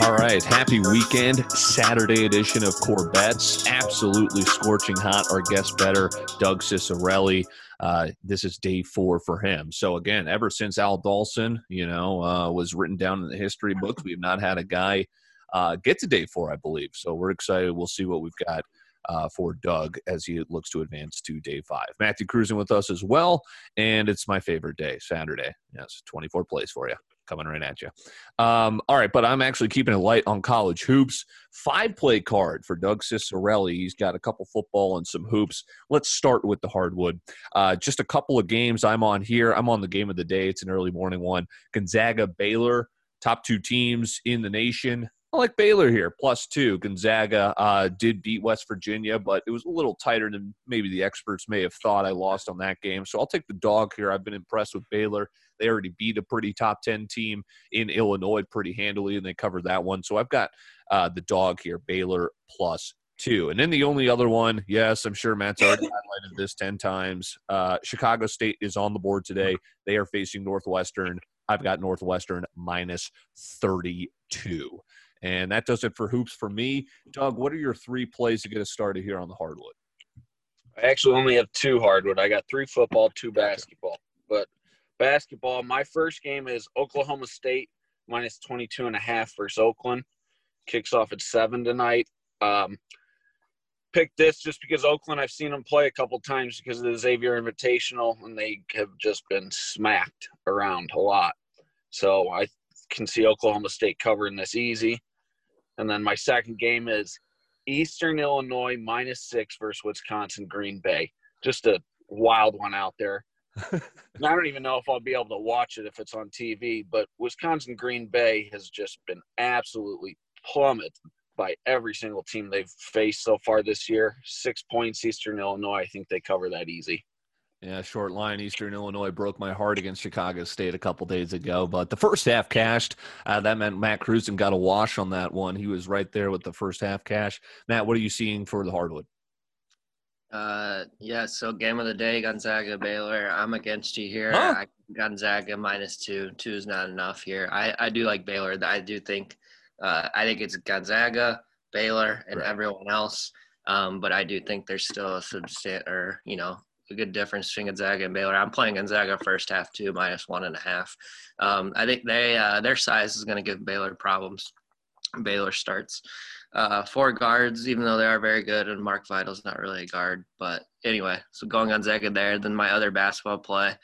All right, happy weekend, Saturday edition of Corbett's. Absolutely scorching hot. Our guest better, Doug Ciccarelli. Uh, this is day four for him. So again, ever since Al Dawson, you know, uh, was written down in the history books, we have not had a guy uh, get to day four, I believe. So we're excited. We'll see what we've got uh, for Doug as he looks to advance to day five. Matthew cruising with us as well, and it's my favorite day, Saturday. Yes, 24 plays for you coming right at you. Um, all right, but I'm actually keeping it light on college hoops. Five play card for Doug Ciccarelli. He's got a couple football and some hoops. Let's start with the hardwood. Uh, just a couple of games I'm on here. I'm on the game of the day. It's an early morning one. Gonzaga, Baylor, top two teams in the nation. I like Baylor here, plus two. Gonzaga uh, did beat West Virginia, but it was a little tighter than maybe the experts may have thought. I lost on that game. So I'll take the dog here. I've been impressed with Baylor. They already beat a pretty top 10 team in Illinois pretty handily, and they covered that one. So I've got uh, the dog here, Baylor plus two. And then the only other one, yes, I'm sure Matt's already highlighted this 10 times. Uh, Chicago State is on the board today. They are facing Northwestern. I've got Northwestern minus 32. And that does it for hoops for me. Doug, what are your three plays to get us started here on the hardwood? I actually only have two hardwood. I got three football, two basketball. But basketball, my first game is Oklahoma State minus 22 and a half versus Oakland. Kicks off at 7 tonight. Um, picked this just because Oakland, I've seen them play a couple times because of the Xavier Invitational, and they have just been smacked around a lot. So I can see Oklahoma State covering this easy. And then my second game is Eastern Illinois minus six versus Wisconsin Green Bay. Just a wild one out there. I don't even know if I'll be able to watch it if it's on TV, but Wisconsin Green Bay has just been absolutely plummeted by every single team they've faced so far this year. Six points, Eastern Illinois. I think they cover that easy. Yeah, short line. Eastern Illinois broke my heart against Chicago State a couple days ago, but the first half cashed. Uh, that meant Matt Cruzen got a wash on that one. He was right there with the first half cash. Matt, what are you seeing for the hardwood? Uh, yeah. So game of the day, Gonzaga Baylor. I'm against you here. Huh? I, Gonzaga minus two. Two is not enough here. I I do like Baylor. I do think. Uh, I think it's Gonzaga, Baylor, and Right. everyone else. Um, but I do think there's still a substantial, or you know, a good difference between Gonzaga and Baylor. I'm playing Gonzaga first half two minus one and a half. Um, I think they uh, their size is going to give Baylor problems. Baylor starts uh, four guards, even though they are very good, and Mark Vital's not really a guard. But anyway, so going on Gonzaga there. Then my other basketball play,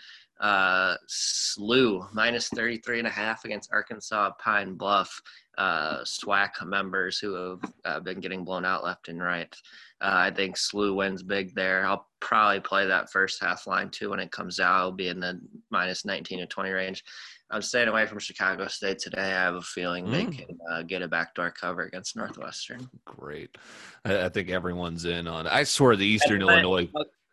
uh, SLU minus 33 and a half against Arkansas Pine Bluff. Uh, SWAC members who have uh, been getting blown out left and right. Uh, I think SLU wins big there. I'll probably play that first half line too when it comes out. I'll be in the minus 19 to 20 range. I'm staying away from Chicago State today. I have a feeling they Mm. can uh, get a backdoor cover against Northwestern. Great. I, I think everyone's in on. I swear the Eastern Illinois.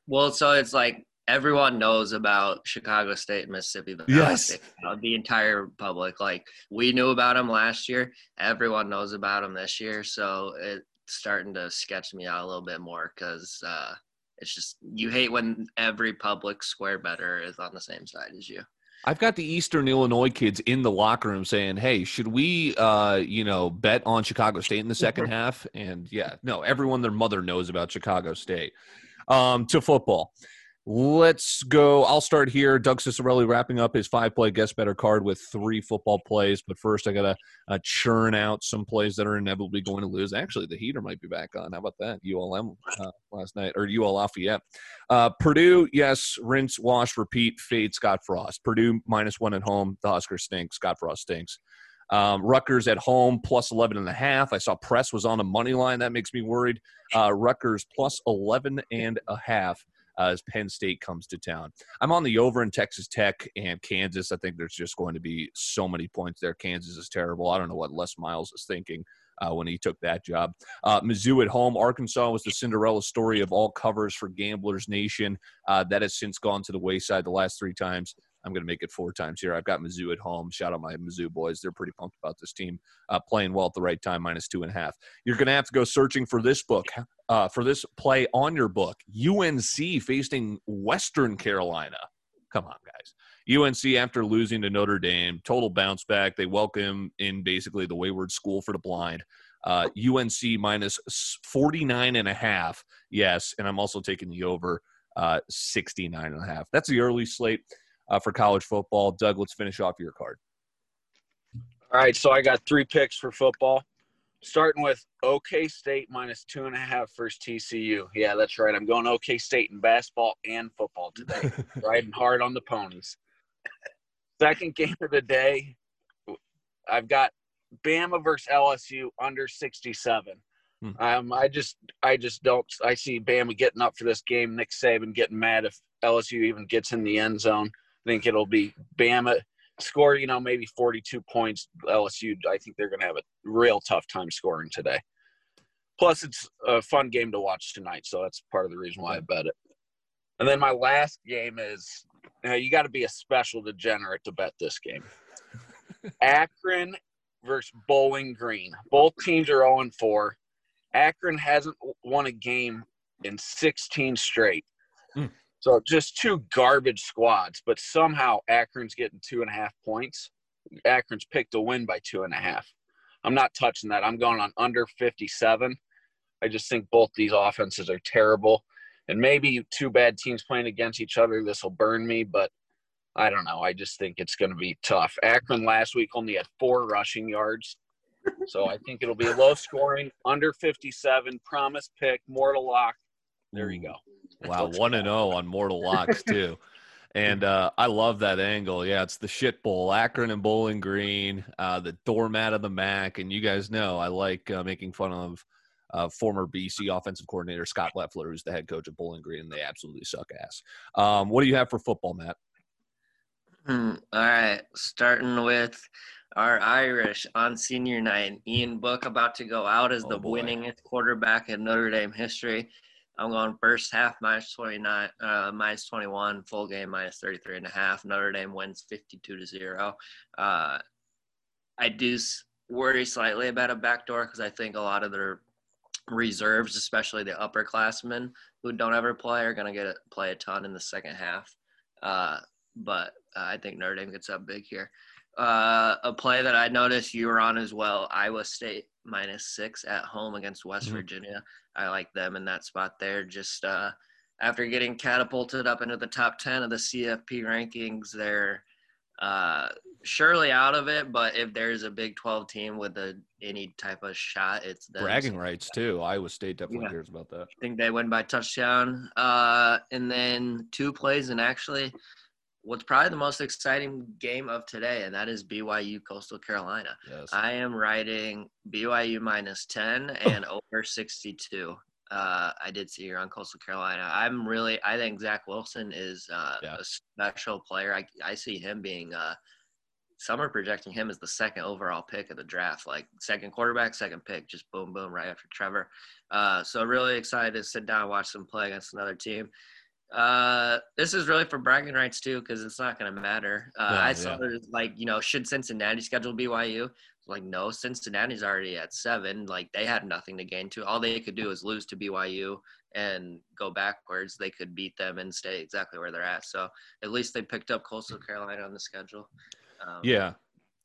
Well, so it's like everyone knows about Chicago State and Mississippi Valley Yes. State. The entire public. Like we knew about them last year. Everyone knows about them this year. So it's starting to sketch me out a little bit more because uh, it's just you hate when every public square better is on the same side as you. I've got the Eastern Illinois kids in the locker room saying, "Hey, should we, uh, you know, bet on Chicago State in the second half?" And yeah, no, everyone their mother knows about Chicago State. Um, to football, let's go. I'll start here. Doug Ciccarelli wrapping up his five-play guest better card with three football plays. But first, I gotta uh, churn out some plays that are inevitably going to lose. Actually, the heater might be back on. How about that? ULM uh, last night or UL Lafayette. Uh, Purdue, yes, rinse, wash, repeat, fade Scott Frost. Purdue minus one at home. The Huskers stink. Scott Frost stinks. Um, Rutgers at home plus 11 and a half. I saw Press was on a money line. That makes me worried. Uh, Rutgers plus 11 and a half uh, as Penn State comes to town. I'm on the over in Texas Tech and Kansas. I think there's just going to be so many points there. Kansas is terrible. I don't know what Les Miles is thinking. uh, when he took that job. Uh, Mizzou at home. Arkansas was the Cinderella story of all covers for Gamblers Nation. Uh, that has since gone to the wayside the last three times. I'm going to make it four times here. I've got Mizzou at home. Shout out my Mizzou boys. They're pretty pumped about this team uh, playing well at the right time, minus two and a half. You're going to have to go searching for this book, uh, for this play on your book. UNC facing Western Carolina. Come on, guys. UNC, after losing to Notre Dame, total bounce back. They welcome in basically the wayward school for the blind. Uh, UNC minus 49 and a half. Yes. And I'm also taking the over uh, 69 and a half. That's the early slate uh, for college football. Doug, let's finish off your card. All right, so I got three picks for football. Starting with OK State minus two and a half versus TCU. Yeah, that's right. I'm going OK State in basketball and football today. Riding hard on the ponies. Second game of the day, I've got Bama versus LSU under 67. Hmm. Um, I just, I just don't. I see Bama getting up for this game. Nick Saban getting mad if LSU even gets in the end zone think it'll be Bama score, you know, maybe 42 points. LSU, I think they're going to have a real tough time scoring today. Plus, it's a fun game to watch tonight, so that's part of the reason why I bet it. And then my last game is you, know, you got to be a special degenerate to bet this game. Akron versus Bowling Green. Both teams are 0 4. Akron hasn't won a game in 16 straight. Mm. So just two garbage squads, but somehow Akron's getting two and a half points. Akron's picked a win by two and a half. I'm not touching that. I'm going on under 57. I just think both these offenses are terrible. And maybe two bad teams playing against each other, this will burn me, but I don't know. I just think it's going to be tough. Akron last week only had four rushing yards. So I think it'll be a low scoring, under 57, promise pick, mortal lock. There you go. Wow, one and zero oh on Mortal Locks too. And uh, I love that angle. Yeah, it's the shit bowl, Akron and Bowling Green, uh, the doormat of the MAC. And you guys know I like uh, making fun of uh, former BC offensive coordinator Scot Loeffler, who's the head coach of Bowling Green, and they absolutely suck ass. Um, what do you have for football, Matt? Hmm, all right, starting with our Irish on senior night. Ian Book about to go out as oh, the boy. winningest quarterback in Notre Dame history. I'm going first half minus 29, uh, minus 21, full game minus 33 and a half. Notre Dame wins 52 to zero. Uh, I do worry slightly about a backdoor because I think a lot of their reserves, especially the upperclassmen who don't ever play, are going to get a, play a ton in the second half. Uh, but uh, I think Notre Dame gets up big here. Uh, a play that I noticed you were on as well, Iowa State minus six at home against West mm-hmm. Virginia. I like them in that spot there. Just uh, after getting catapulted up into the top 10 of the CFP rankings, they're uh, surely out of it. But if there's a Big 12 team with a, any type of shot, it's them. bragging rights too. Iowa State definitely yeah. cares about that. I think they win by touchdown. Uh, and then two plays, and actually, what's probably the most exciting game of today, and that is BYU Coastal Carolina. Yes. I am writing BYU minus 10 and over 62. Uh, I did see you're on Coastal Carolina. I'm really, I think Zach Wilson is uh, yeah. a special player. I, I see him being, uh, some are projecting him as the second overall pick of the draft, like second quarterback, second pick, just boom, boom, right after Trevor. Uh, so really excited to sit down and watch them play against another team. Uh, this is really for bragging rights too, because it's not going to matter. Uh, I saw yeah. like you know, should Cincinnati schedule BYU? Like no, Cincinnati's already at seven. Like they had nothing to gain to. All they could do is lose to BYU and go backwards. They could beat them and stay exactly where they're at. So at least they picked up Coastal Carolina on the schedule. Um, yeah,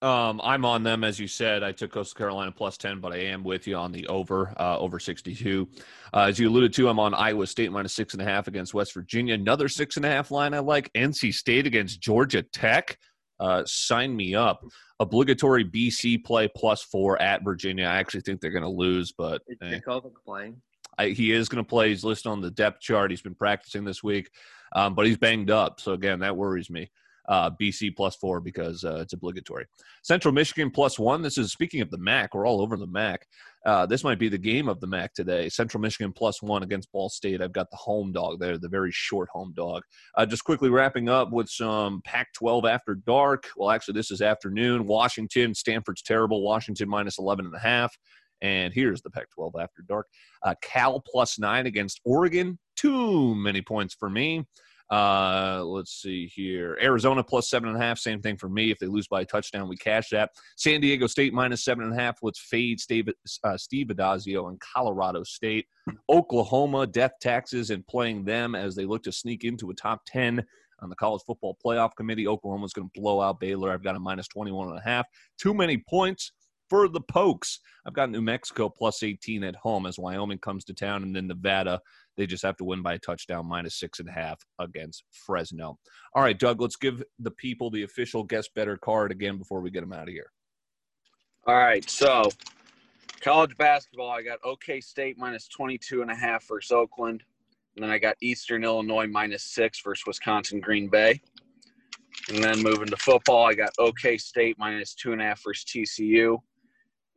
um, I'm on them, as you said. I took Coastal Carolina plus 10, but I am with you on the over, uh, over 62. Uh, as you alluded to, I'm on Iowa State minus six and a half against West Virginia. Another six and a half line I like. NC State against Georgia Tech. Uh, sign me up. Obligatory BC play plus four at Virginia. I actually think they're going to lose, but is eh. playing? I, he is going to play. He's listed on the depth chart. He's been practicing this week, um, but he's banged up. So again, that worries me uh, BC plus four because uh, it's obligatory. Central Michigan plus one. This is speaking of the MAC. We're all over the MAC. Uh, this might be the game of the MAC today. Central Michigan plus one against Ball State. I've got the home dog there, the very short home dog. Uh, just quickly wrapping up with some Pac 12 after dark. Well, actually, this is afternoon. Washington, Stanford's terrible. Washington minus 11 and a half. And here's the Pac 12 after dark. Uh, Cal plus nine against Oregon. Too many points for me. Uh, let's see here. Arizona plus seven and a half. Same thing for me. If they lose by a touchdown, we cash that. San Diego State minus seven and a half. Let's fade Steve, uh, Steve Addazio and Colorado State. Oklahoma death taxes and playing them as they look to sneak into a top 10 on the college football playoff committee. Oklahoma's going to blow out Baylor. I've got a minus 21 and a half. Too many points for the Pokes. I've got New Mexico plus 18 at home as Wyoming comes to town, and then Nevada they just have to win by a touchdown, minus six and a half against Fresno. All right, Doug, let's give the people the official guest better card again before we get them out of here. All right, so college basketball, I got OK State minus 22 and a half versus Oakland. And then I got Eastern Illinois minus six versus Wisconsin Green Bay. And then moving to football, I got OK State minus two and a half versus TCU.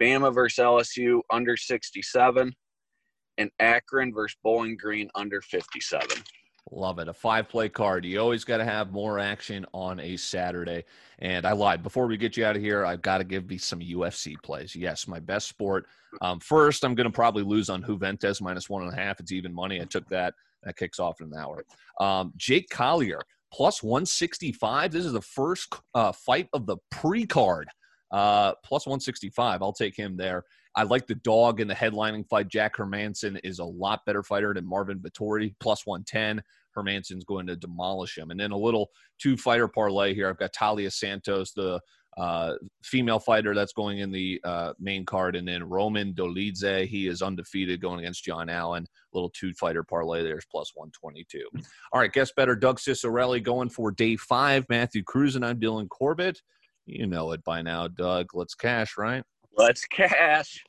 Bama versus LSU under 67 and Akron versus Bowling Green under 57. Love it. A five play card. You always got to have more action on a Saturday. And I lied. Before we get you out of here, I've got to give you some UFC plays. Yes, my best sport. Um, first, I'm going to probably lose on Juventus minus one and a half. It's even money. I took that. That kicks off in an hour. Um, Jake Collier plus 165. This is the first uh, fight of the pre card. Uh, plus 165. I'll take him there. I like the dog in the headlining fight. Jack Hermansson is a lot better fighter than Marvin Vettori, plus 110. Hermansson's going to demolish him. And then a little two fighter parlay here. I've got Taila Santos, the uh, female fighter that's going in the uh, main card, and then Roman Dolidze. He is undefeated going against John Allen. Little two fighter parlay. There's plus 122. All right, guess better. Doug Ciccarelli going for day five. Matthew Cruz and I'm Dylan Corbett. You know it by now, Doug. Let's cash, right? Let's cash.